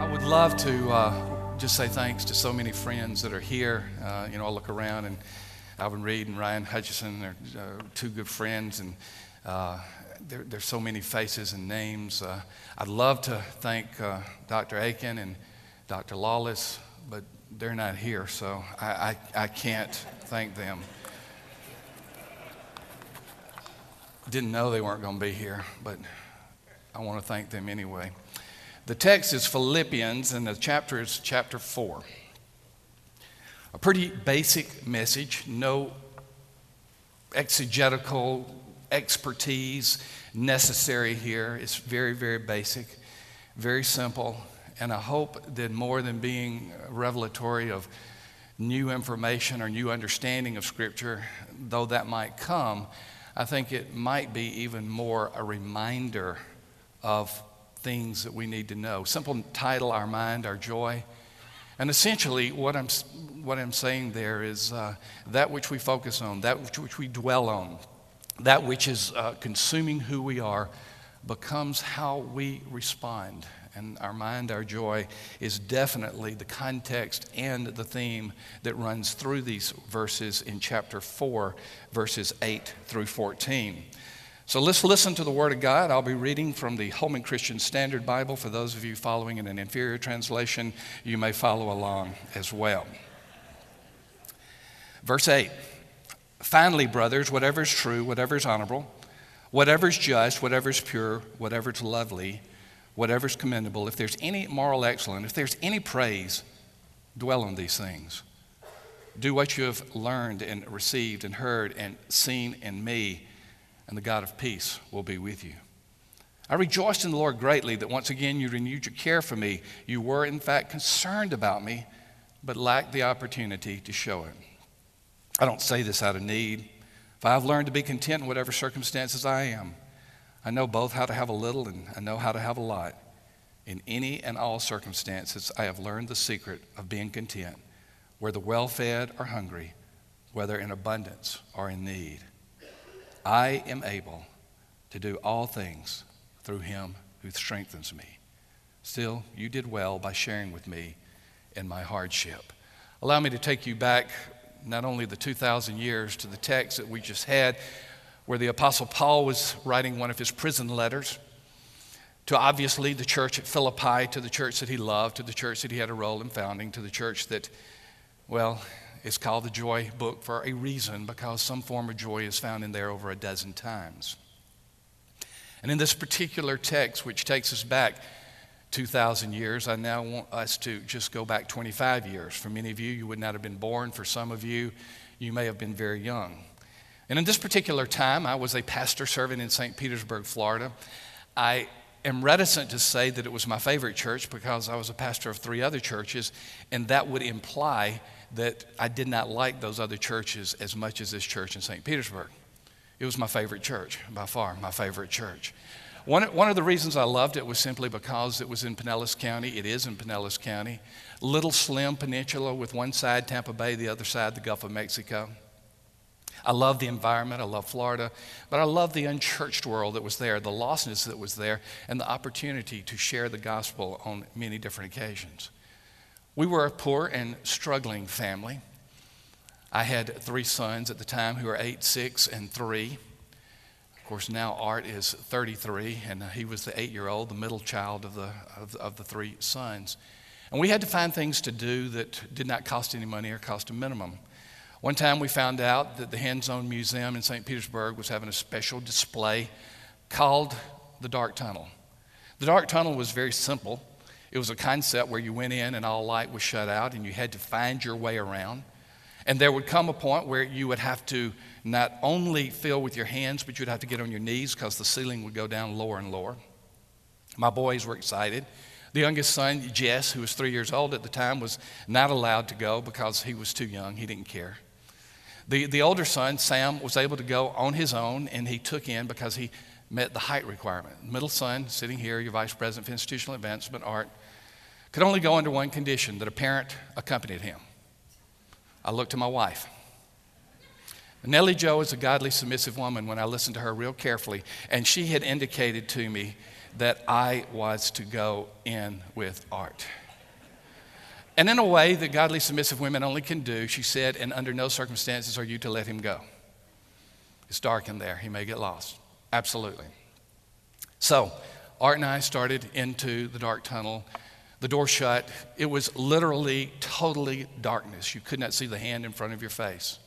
I would love to uh, just say thanks to so many friends that are here. Uh, you know, I look around and Alvin Reid and Ryan Hutchison are uh, two good friends, and uh, there, there's so many faces and names. Uh, I'd love to thank uh, Dr. Akin and Dr. Lawless, but they're not here, so I, I, I can't thank them. Didn't know they weren't going to be here, but I want to thank them anyway. The text is Philippians, and the chapter is chapter 4. A pretty basic message, no exegetical expertise necessary here. It's very, very basic, very simple, and I hope that more than being revelatory of new information or new understanding of Scripture, though that might come, I think it might be even more a reminder of things that we need to know. Simple title Our Mind, Our Joy. And essentially, what I'm, what I'm saying there is uh, that which we focus on, that which, which we dwell on, that which is uh, consuming who we are, becomes how we respond. And our mind, our joy, is definitely the context and the theme that runs through these verses in chapter 4, verses 8 through 14. So let's listen to the Word of God. I'll be reading from the Holman Christian Standard Bible. For those of you following in an inferior translation, you may follow along as well. Verse 8 Finally, brothers, whatever is true, whatever is honorable, whatever is just, whatever is pure, whatever is lovely, whatever is commendable, if there's any moral excellence, if there's any praise, dwell on these things. Do what you have learned and received and heard and seen in me and the God of peace will be with you. I rejoiced in the Lord greatly that once again you renewed your care for me. You were, in fact, concerned about me, but lacked the opportunity to show it. I don't say this out of need. For I've learned to be content in whatever circumstances I am. I know both how to have a little and I know how to have a lot. In any and all circumstances, I have learned the secret of being content, whether well fed or hungry, whether in abundance or in need. I am able to do all things through him who strengthens me. Still, you did well by sharing with me in my hardship. Allow me to take you back not only the 2,000 years to the text that we just had, where the Apostle Paul was writing one of his prison letters to obviously the church at Philippi, to the church that he loved, to the church that he had a role in founding, to the church that, well, it's called the Joy Book for a reason because some form of joy is found in there over a dozen times. And in this particular text, which takes us back 2,000 years, I now want us to just go back 25 years. For many of you, you would not have been born. For some of you, you may have been very young. And in this particular time, I was a pastor serving in St. Petersburg, Florida. I am reticent to say that it was my favorite church because I was a pastor of three other churches, and that would imply that I did not like those other churches as much as this church in St. Petersburg. It was my favorite church, by far, my favorite church. One, one of the reasons I loved it was simply because it was in Pinellas County. It is in Pinellas County. Little slim peninsula with one side Tampa Bay, the other side the Gulf of Mexico. I love the environment, I love Florida, but I love the unchurched world that was there, the lostness that was there, and the opportunity to share the gospel on many different occasions. We were a poor and struggling family. I had three sons at the time who were eight, six, and three. Of course, now Art is 33, and he was the eight year old, the middle child of the, of, of the three sons. And we had to find things to do that did not cost any money or cost a minimum. One time we found out that the Hands On Museum in St. Petersburg was having a special display called the Dark Tunnel. The Dark Tunnel was very simple. It was a concept where you went in and all light was shut out and you had to find your way around. And there would come a point where you would have to not only feel with your hands, but you'd have to get on your knees because the ceiling would go down lower and lower. My boys were excited. The youngest son, Jess, who was three years old at the time, was not allowed to go because he was too young. He didn't care. The, the older son, Sam, was able to go on his own, and he took in because he met the height requirement. Middle son, sitting here, your vice president for institutional advancement, Art, could only go under one condition that a parent accompanied him. I looked to my wife. Nellie Jo is a godly, submissive woman when I listened to her real carefully, and she had indicated to me that I was to go in with art. And in a way that godly, submissive women only can do, she said, and under no circumstances are you to let him go. It's dark in there. He may get lost. Absolutely. So, Art and I started into the dark tunnel. The door shut. It was literally totally darkness. You could not see the hand in front of your face.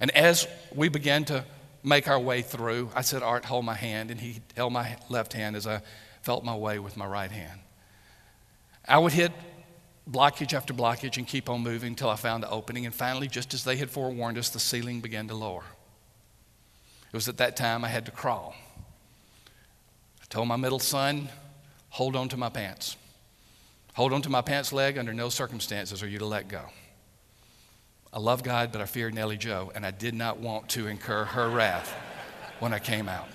And as we began to make our way through, I said, Art, hold my hand. And he held my left hand as I felt my way with my right hand. I would hit blockage after blockage and keep on moving until I found the opening. And finally, just as they had forewarned us, the ceiling began to lower. It was at that time I had to crawl. I told my middle son, hold on to my pants. Hold on to my pants leg under no circumstances are you to let go. I love God, but I feared Nellie Jo, and I did not want to incur her wrath when I came out.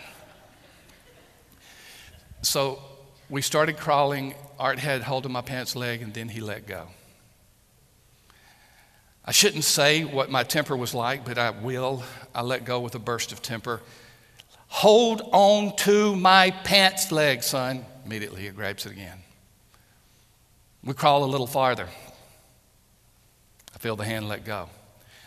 So we started crawling. Art had hold of my pants leg, and then he let go. I shouldn't say what my temper was like, but I will. I let go with a burst of temper. Hold on to my pants leg, son. Immediately he grabs it again. We crawl a little farther. I feel the hand let go.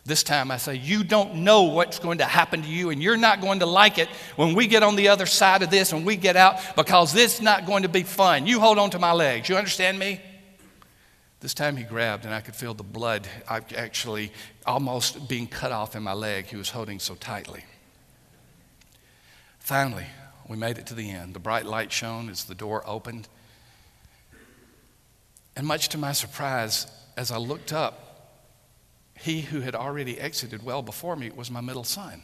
This time I say, You don't know what's going to happen to you, and you're not going to like it when we get on the other side of this and we get out because this is not going to be fun. You hold on to my legs. You understand me? This time he grabbed, and I could feel the blood actually almost being cut off in my leg. He was holding so tightly. Finally, we made it to the end. The bright light shone as the door opened. And much to my surprise, as I looked up, he who had already exited well before me was my middle son.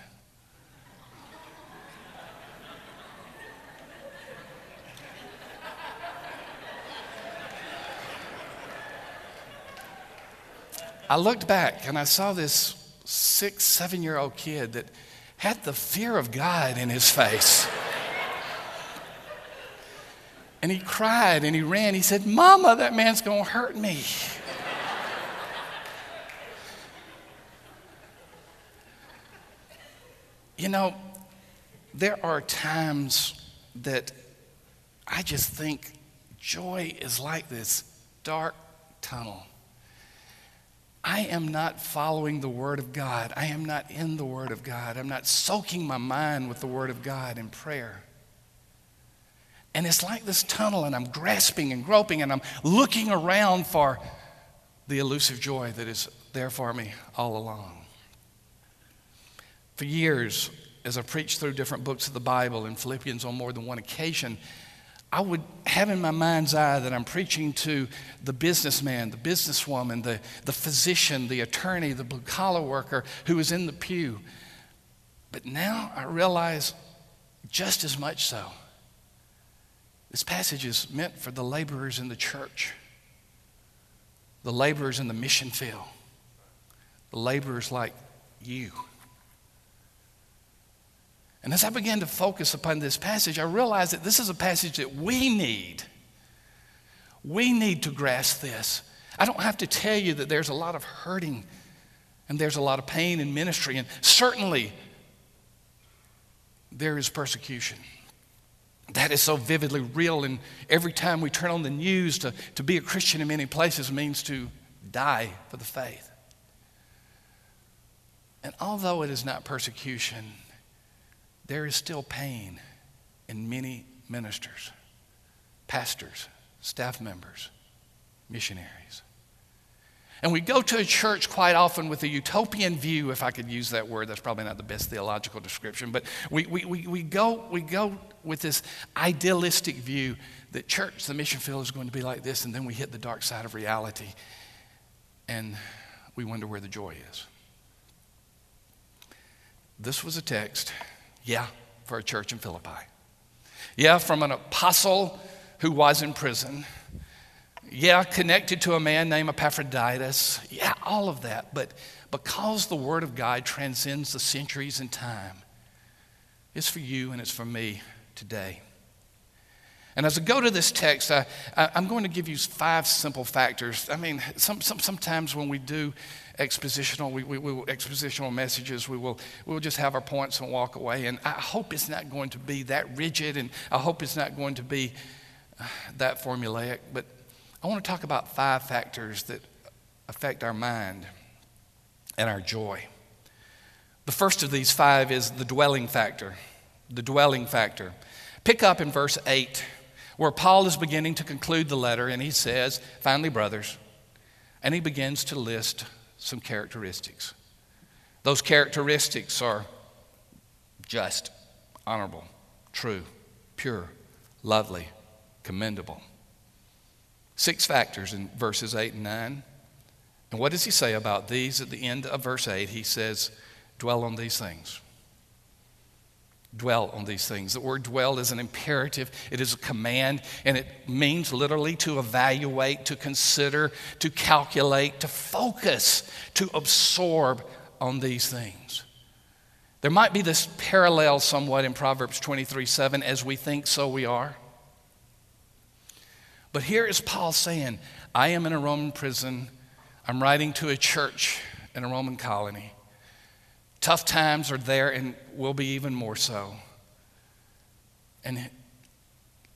I looked back and I saw this six, seven year old kid that had the fear of God in his face. And he cried and he ran. He said, Mama, that man's going to hurt me. You know, there are times that I just think joy is like this dark tunnel. I am not following the Word of God. I am not in the Word of God. I'm not soaking my mind with the Word of God in prayer. And it's like this tunnel, and I'm grasping and groping, and I'm looking around for the elusive joy that is there for me all along. For years, as I preached through different books of the Bible and Philippians on more than one occasion, I would have in my mind's eye that I'm preaching to the businessman, the businesswoman, the, the physician, the attorney, the blue collar worker who is in the pew. But now I realize just as much so. This passage is meant for the laborers in the church, the laborers in the mission field, the laborers like you. And as I began to focus upon this passage, I realized that this is a passage that we need. We need to grasp this. I don't have to tell you that there's a lot of hurting and there's a lot of pain in ministry, and certainly there is persecution. That is so vividly real, and every time we turn on the news, to, to be a Christian in many places means to die for the faith. And although it is not persecution, there is still pain in many ministers, pastors, staff members, missionaries. And we go to a church quite often with a utopian view, if I could use that word. That's probably not the best theological description, but we, we, we, we, go, we go with this idealistic view that church, the mission field, is going to be like this, and then we hit the dark side of reality, and we wonder where the joy is. This was a text yeah, for a church in Philippi. Yeah, from an apostle who was in prison. Yeah, connected to a man named Epaphroditus. Yeah, all of that. But because the Word of God transcends the centuries and time, it's for you and it's for me today. And as I go to this text, I, am going to give you five simple factors. I mean, some, some, sometimes when we do expositional, we, we, we, expositional messages, we will, we will just have our points and walk away. And I hope it's not going to be that rigid, and I hope it's not going to be uh, that formulaic. But I want to talk about five factors that affect our mind and our joy. The first of these five is the dwelling factor. The dwelling factor. Pick up in verse 8 where Paul is beginning to conclude the letter, and he says, Finally, brothers, and he begins to list some characteristics. Those characteristics are just, honorable, true, pure, lovely, commendable. Six factors in verses 8 and 9. And what does he say about these at the end of verse 8? He says, Dwell on these things dwell on these things. The word dwell is an imperative, it is a command, and it means literally to evaluate, to consider, to calculate, to focus, to absorb on these things. There might be this parallel somewhat in Proverbs 23 7 as we think, so we are. But here is Paul saying, I am in a Roman prison. I'm writing to a church in a Roman colony. Tough times are there and will be even more so. And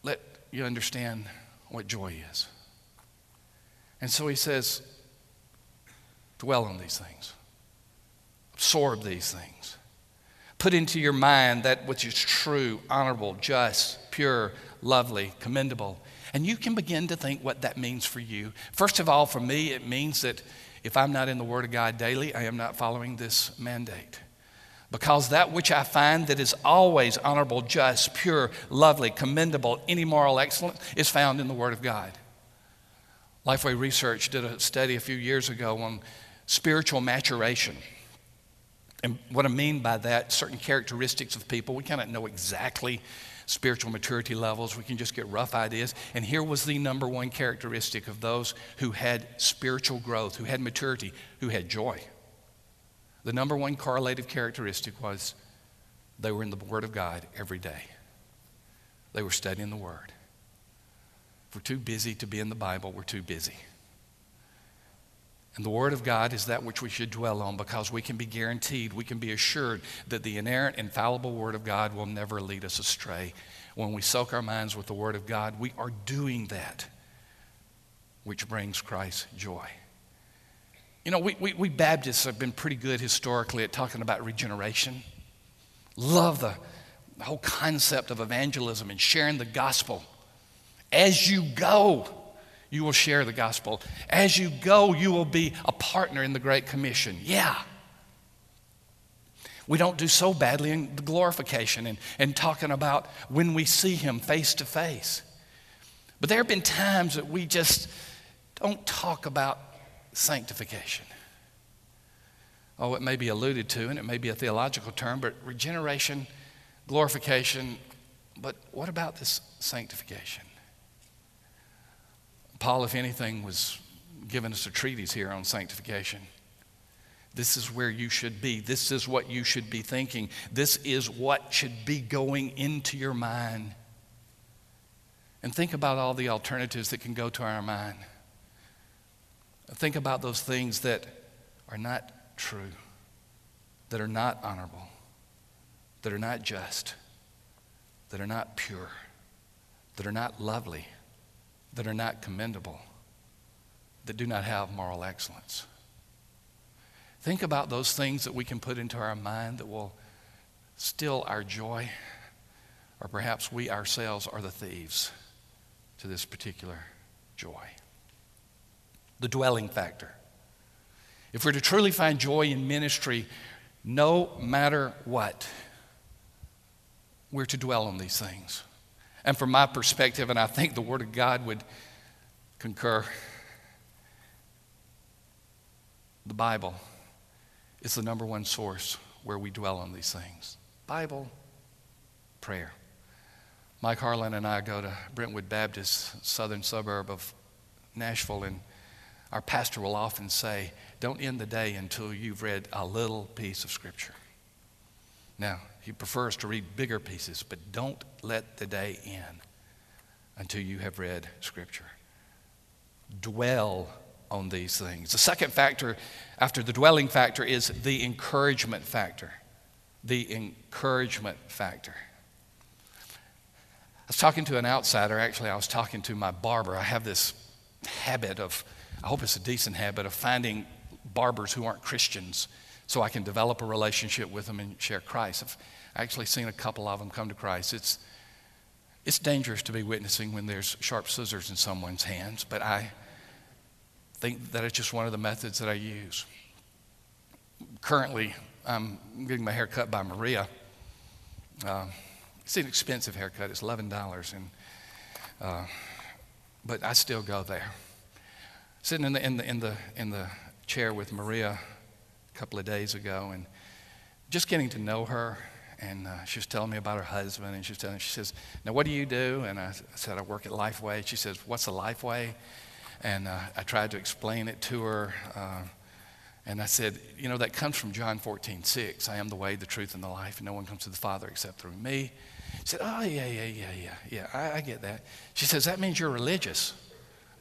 let you understand what joy is. And so he says, dwell on these things, absorb these things. Put into your mind that which is true, honorable, just, pure, lovely, commendable. And you can begin to think what that means for you. First of all, for me, it means that if I'm not in the Word of God daily, I am not following this mandate. Because that which I find that is always honorable, just, pure, lovely, commendable, any moral excellence is found in the Word of God. Lifeway Research did a study a few years ago on spiritual maturation. And what I mean by that, certain characteristics of people, we cannot know exactly spiritual maturity levels. We can just get rough ideas. And here was the number one characteristic of those who had spiritual growth, who had maturity, who had joy. The number one correlative characteristic was they were in the Word of God every day. They were studying the Word. If we're too busy to be in the Bible, we're too busy. And the Word of God is that which we should dwell on because we can be guaranteed, we can be assured that the inerrant, infallible Word of God will never lead us astray. When we soak our minds with the Word of God, we are doing that, which brings Christ joy. You know, we, we, we Baptists have been pretty good historically at talking about regeneration. Love the whole concept of evangelism and sharing the gospel. As you go, you will share the gospel. As you go, you will be a partner in the Great Commission. Yeah. We don't do so badly in the glorification and, and talking about when we see Him face to face. But there have been times that we just don't talk about sanctification. Oh, it may be alluded to, and it may be a theological term, but regeneration, glorification, but what about this sanctification? Paul, if anything, was giving us a treatise here on sanctification. This is where you should be. This is what you should be thinking. This is what should be going into your mind. And think about all the alternatives that can go to our mind. Think about those things that are not true, that are not honorable, that are not just, that are not pure, that are not lovely, that are not commendable, that do not have moral excellence. Think about those things that we can put into our mind that will still our joy, or perhaps we ourselves are the thieves to this particular joy. The dwelling factor. If we're to truly find joy in ministry, no matter what, we're to dwell on these things. And from my perspective, and I think the Word of God would concur, the Bible is the number one source where we dwell on these things. Bible, prayer. Mike Harland and I go to Brentwood Baptist, southern suburb of Nashville, and our pastor will often say, Don't end the day until you've read a little piece of Scripture. Now, he prefers to read bigger pieces, but don't let the day end until you have read Scripture. Dwell on these things. The second factor, after the dwelling factor, is the encouragement factor. The encouragement factor. I was talking to an outsider. Actually, I was talking to my barber. I have this habit of, I hope it's a decent habit, of finding barbers who aren't Christians so I can develop a relationship with them and share Christ. I've actually seen a couple of them come to Christ. It's, it's dangerous to be witnessing when there's sharp scissors in someone's hands, but I think that it's just one of the methods that I use. Currently, I'm getting my hair cut by Maria. Uh, it's an expensive haircut. It's eleven dollars, and uh, but I still go there. Sitting in the in the in the in the chair with Maria a couple of days ago, and just getting to know her. And uh, she was telling me about her husband, and she was telling. She says, "Now, what do you do?" And I, I said, "I work at Lifeway." She says, "What's a Lifeway?" And uh, I tried to explain it to her. Uh, and I said, You know, that comes from John 14, 6. I am the way, the truth, and the life, and no one comes to the Father except through me. She said, Oh, yeah, yeah, yeah, yeah, yeah, I, I get that. She says, That means you're religious.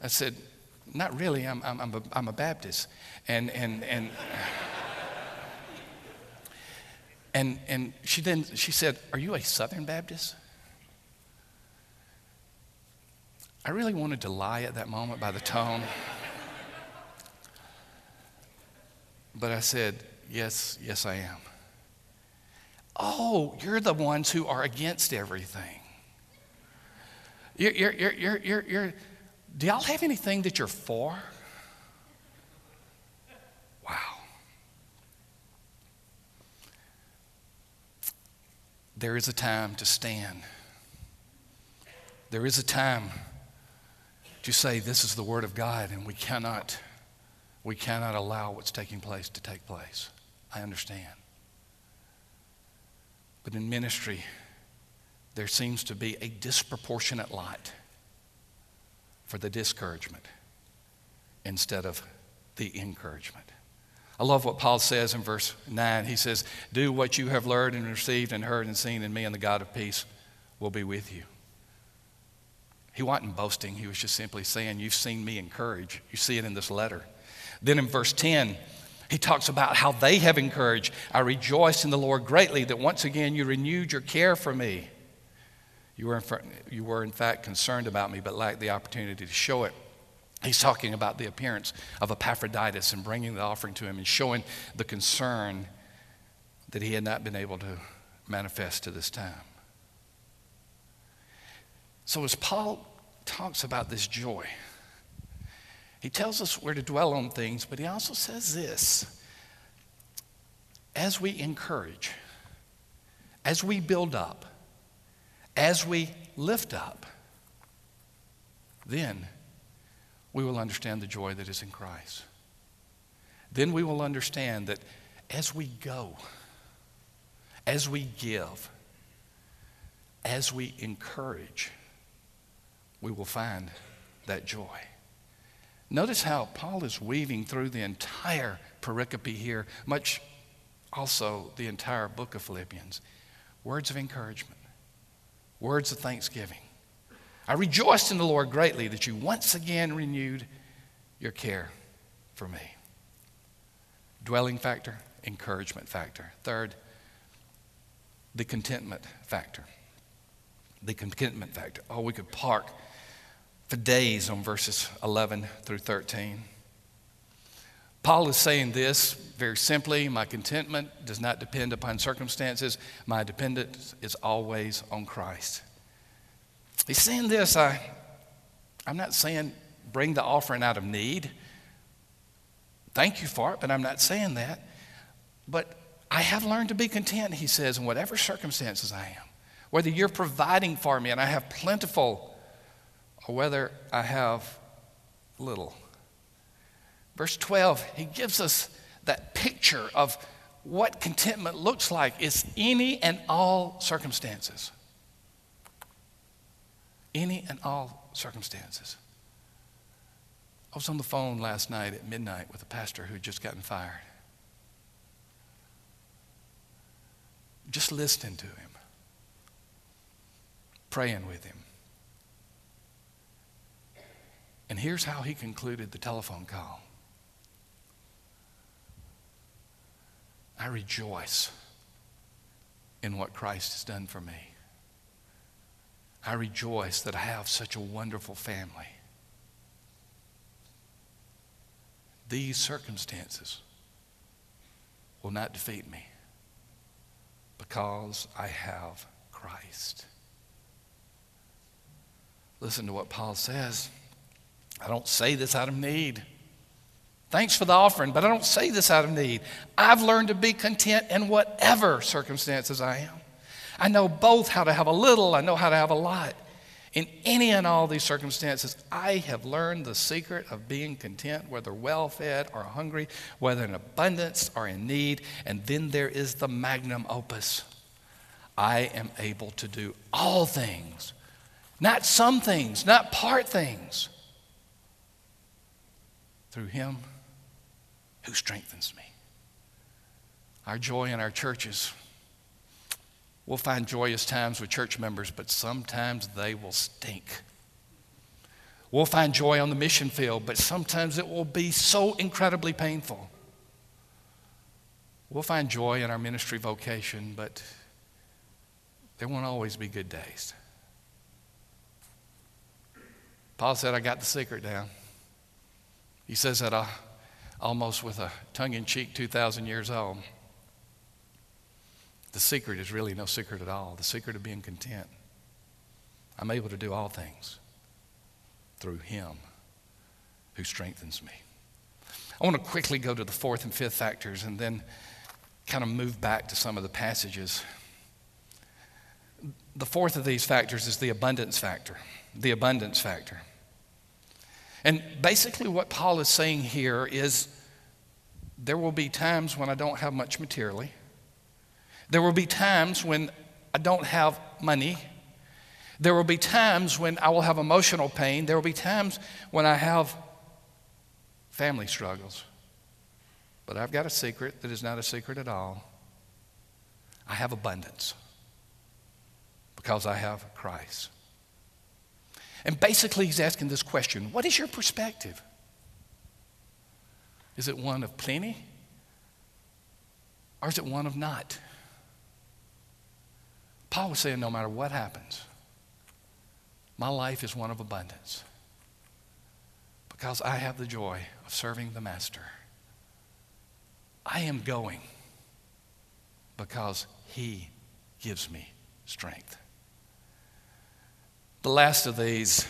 I said, Not really, I'm, I'm, I'm, a, I'm a Baptist. And, and, and, and, and she then she said, Are you a Southern Baptist? I really wanted to lie at that moment by the tone. But I said, Yes, yes, I am. Oh, you're the ones who are against everything. You're, you're, you're, you're, you're, you're, do y'all have anything that you're for? There is a time to stand. There is a time to say, This is the Word of God, and we cannot, we cannot allow what's taking place to take place. I understand. But in ministry, there seems to be a disproportionate lot for the discouragement instead of the encouragement. I love what Paul says in verse 9. He says, Do what you have learned and received and heard and seen in me, and the God of peace will be with you. He wasn't boasting, he was just simply saying, You've seen me encourage. You see it in this letter. Then in verse 10, he talks about how they have encouraged. I rejoice in the Lord greatly that once again you renewed your care for me. You were, in, you were in fact concerned about me, but lacked the opportunity to show it. He's talking about the appearance of Epaphroditus and bringing the offering to him and showing the concern that he had not been able to manifest to this time. So, as Paul talks about this joy, he tells us where to dwell on things, but he also says this as we encourage, as we build up, as we lift up, then we will understand the joy that is in Christ. Then we will understand that as we go, as we give, as we encourage, we will find that joy. Notice how Paul is weaving through the entire pericope here, much also the entire book of Philippians. Words of encouragement, words of thanksgiving. I rejoiced in the Lord greatly that you once again renewed your care for me. Dwelling factor, encouragement factor. Third, the contentment factor. The contentment factor. Oh, we could park for days on verses 11 through 13. Paul is saying this very simply my contentment does not depend upon circumstances, my dependence is always on Christ. He's saying this, I, I'm not saying bring the offering out of need. Thank you for it, but I'm not saying that. But I have learned to be content, he says, in whatever circumstances I am. Whether you're providing for me and I have plentiful or whether I have little. Verse 12, he gives us that picture of what contentment looks like. It's any and all circumstances. Any and all circumstances. I was on the phone last night at midnight with a pastor who had just gotten fired. Just listening to him, praying with him. And here's how he concluded the telephone call I rejoice in what Christ has done for me. I rejoice that I have such a wonderful family. These circumstances will not defeat me because I have Christ. Listen to what Paul says. I don't say this out of need. Thanks for the offering, but I don't say this out of need. I've learned to be content in whatever circumstances I am. I know both how to have a little, I know how to have a lot. In any and all these circumstances, I have learned the secret of being content, whether well fed or hungry, whether in abundance or in need. And then there is the magnum opus I am able to do all things, not some things, not part things, through Him who strengthens me. Our joy in our churches We'll find joyous times with church members, but sometimes they will stink. We'll find joy on the mission field, but sometimes it will be so incredibly painful. We'll find joy in our ministry vocation, but there won't always be good days. Paul said, I got the secret down. He says that uh, almost with a tongue in cheek, 2,000 years old. The secret is really no secret at all. The secret of being content. I'm able to do all things through Him who strengthens me. I want to quickly go to the fourth and fifth factors and then kind of move back to some of the passages. The fourth of these factors is the abundance factor. The abundance factor. And basically, what Paul is saying here is there will be times when I don't have much materially. There will be times when I don't have money. There will be times when I will have emotional pain. There will be times when I have family struggles. But I've got a secret that is not a secret at all. I have abundance because I have Christ. And basically, he's asking this question What is your perspective? Is it one of plenty? Or is it one of not? Paul was saying, no matter what happens, my life is one of abundance because I have the joy of serving the Master. I am going because He gives me strength. The last of these,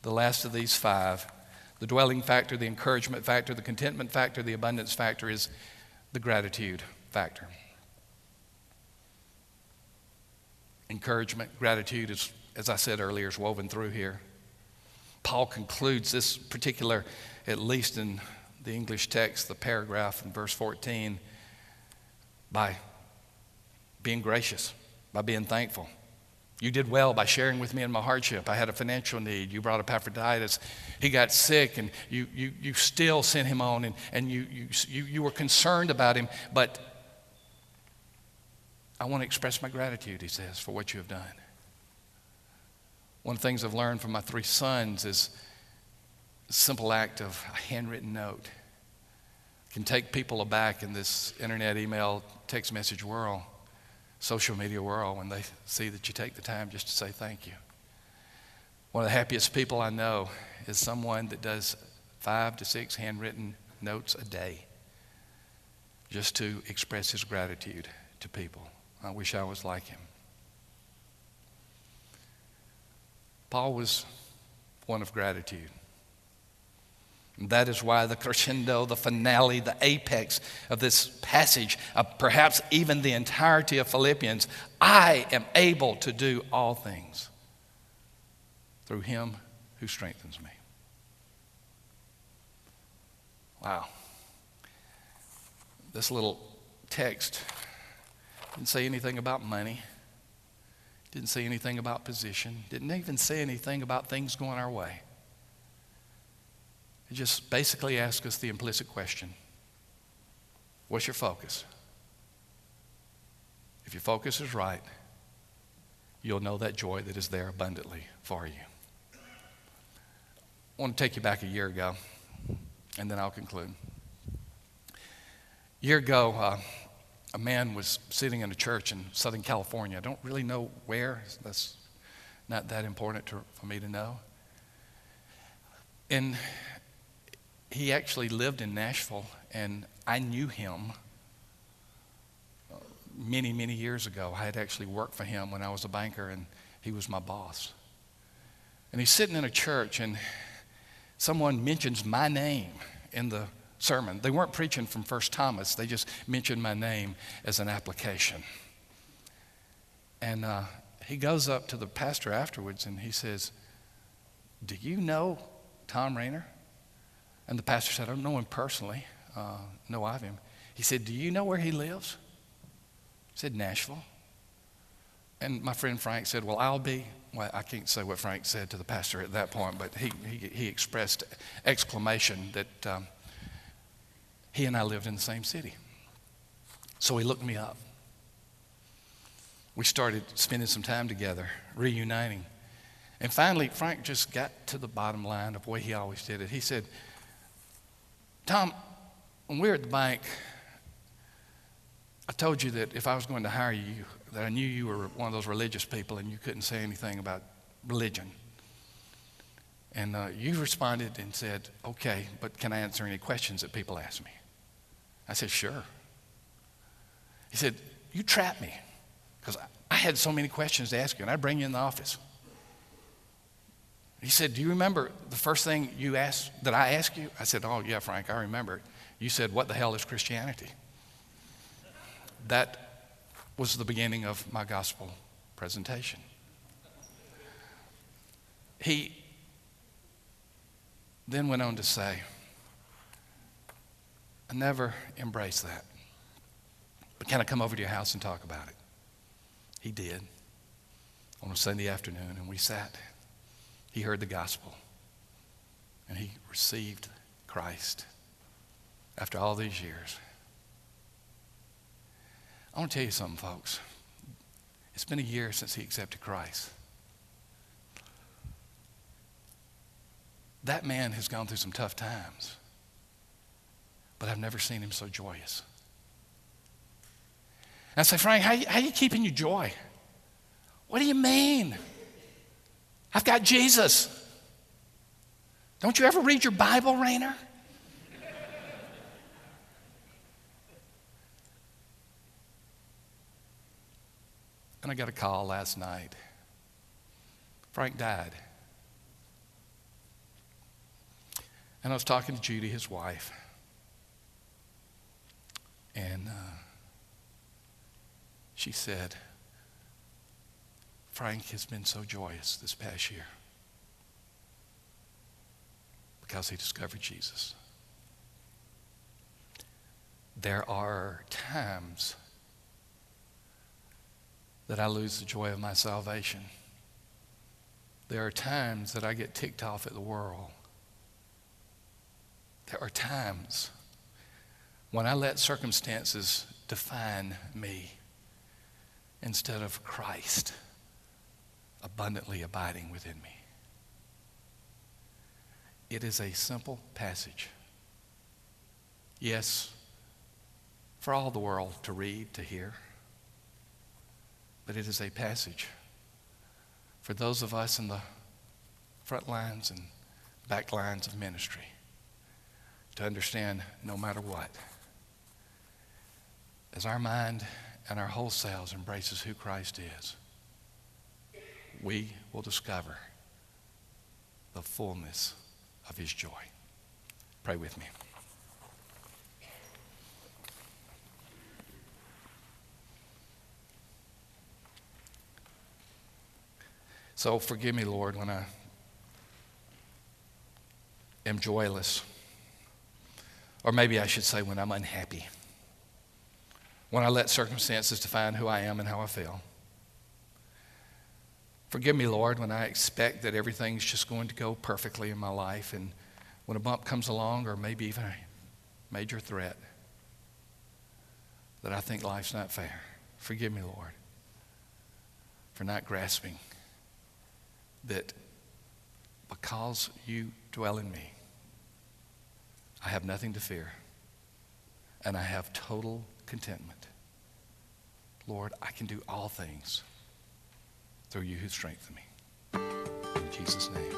the last of these five, the dwelling factor, the encouragement factor, the contentment factor, the abundance factor is the gratitude factor. Encouragement, gratitude is, as I said earlier, is woven through here. Paul concludes this particular, at least in the English text, the paragraph in verse 14, by being gracious, by being thankful. You did well by sharing with me in my hardship. I had a financial need. You brought Epaphroditus. He got sick, and you, you, you still sent him on, and, and you, you, you were concerned about him, but I want to express my gratitude, he says, for what you have done. One of the things I've learned from my three sons is a simple act of a handwritten note can take people aback in this internet, email, text message world, social media world when they see that you take the time just to say thank you. One of the happiest people I know is someone that does five to six handwritten notes a day just to express his gratitude to people. I wish I was like him. Paul was one of gratitude. And that is why the crescendo, the finale, the apex of this passage, uh, perhaps even the entirety of Philippians, I am able to do all things through him who strengthens me. Wow. This little text didn't say anything about money. Didn't say anything about position. Didn't even say anything about things going our way. It just basically asks us the implicit question What's your focus? If your focus is right, you'll know that joy that is there abundantly for you. I want to take you back a year ago, and then I'll conclude. A year ago, uh, a man was sitting in a church in Southern California. I don't really know where, that's not that important to, for me to know. And he actually lived in Nashville, and I knew him uh, many, many years ago. I had actually worked for him when I was a banker, and he was my boss. And he's sitting in a church, and someone mentions my name in the sermon. They weren't preaching from First Thomas, they just mentioned my name as an application. And uh, he goes up to the pastor afterwards and he says, Do you know Thom Rainer? And the pastor said, I don't know him personally, uh, know of him. He said, Do you know where he lives? He said, Nashville. And my friend Frank said, Well, I'll be. Well, I can't say what Frank said to the pastor at that point, but he, he, he expressed exclamation that um, he and I lived in the same city. So he looked me up. We started spending some time together, reuniting. And finally, Frank just got to the bottom line of the way he always did it. He said, Tom, when we were at the bank, I told you that if I was going to hire you, that I knew you were one of those religious people and you couldn't say anything about religion. And uh, you responded and said, okay, but can I answer any questions that people ask me? I said, sure. He said, you trapped me because I had so many questions to ask you, and I'd bring you in the office. He said, Do you remember the first thing you asked that I asked you? I said, Oh, yeah, Frank, I remember. You said, What the hell is Christianity? That was the beginning of my gospel presentation. He then went on to say, I never embraced that. But can I come over to your house and talk about it? He did on a Sunday afternoon, and we sat he heard the gospel and he received Christ after all these years. I want to tell you something, folks. It's been a year since he accepted Christ. That man has gone through some tough times, but I've never seen him so joyous. And I say, Frank, how, how are you keeping your joy? What do you mean? I've got Jesus. Don't you ever read your Bible, Rainer? and I got a call last night. Frank died. And I was talking to Judy, his wife. And uh, she said, Frank has been so joyous this past year because he discovered Jesus. There are times that I lose the joy of my salvation. There are times that I get ticked off at the world. There are times when I let circumstances define me instead of Christ abundantly abiding within me. It is a simple passage. Yes, for all the world to read, to hear, but it is a passage for those of us in the front lines and back lines of ministry to understand no matter what. As our mind and our whole selves embraces who Christ is, we will discover the fullness of his joy. Pray with me. So forgive me, Lord, when I am joyless. Or maybe I should say when I'm unhappy. When I let circumstances define who I am and how I feel. Forgive me, Lord, when I expect that everything's just going to go perfectly in my life and when a bump comes along, or maybe even a major threat, that I think life's not fair. Forgive me, Lord, for not grasping that because you dwell in me, I have nothing to fear, and I have total contentment. Lord, I can do all things through you who strengthen me. In Jesus' name.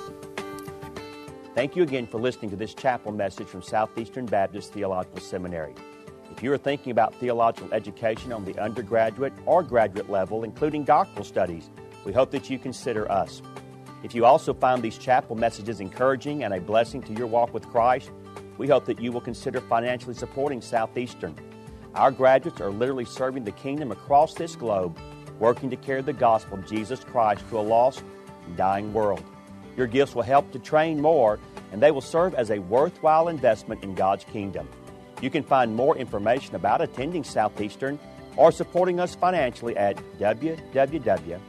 Thank you again for listening to this chapel message from Southeastern Baptist Theological Seminary. If you are thinking about theological education on the undergraduate or graduate level, including doctoral studies, we hope that you consider us. If you also find these chapel messages encouraging and a blessing to your walk with Christ, we hope that you will consider financially supporting Southeastern. Our graduates are literally serving the kingdom across this globe, working to carry the gospel of Jesus Christ to a lost dying world. Your gifts will help to train more, and they will serve as a worthwhile investment in God's kingdom. You can find more information about attending Southeastern or supporting us financially at www.sebts.edu.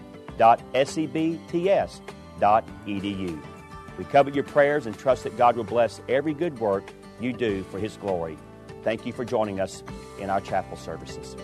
We covet your prayers and trust that God will bless every good work you do for His glory. Thank you for joining us in our chapel services.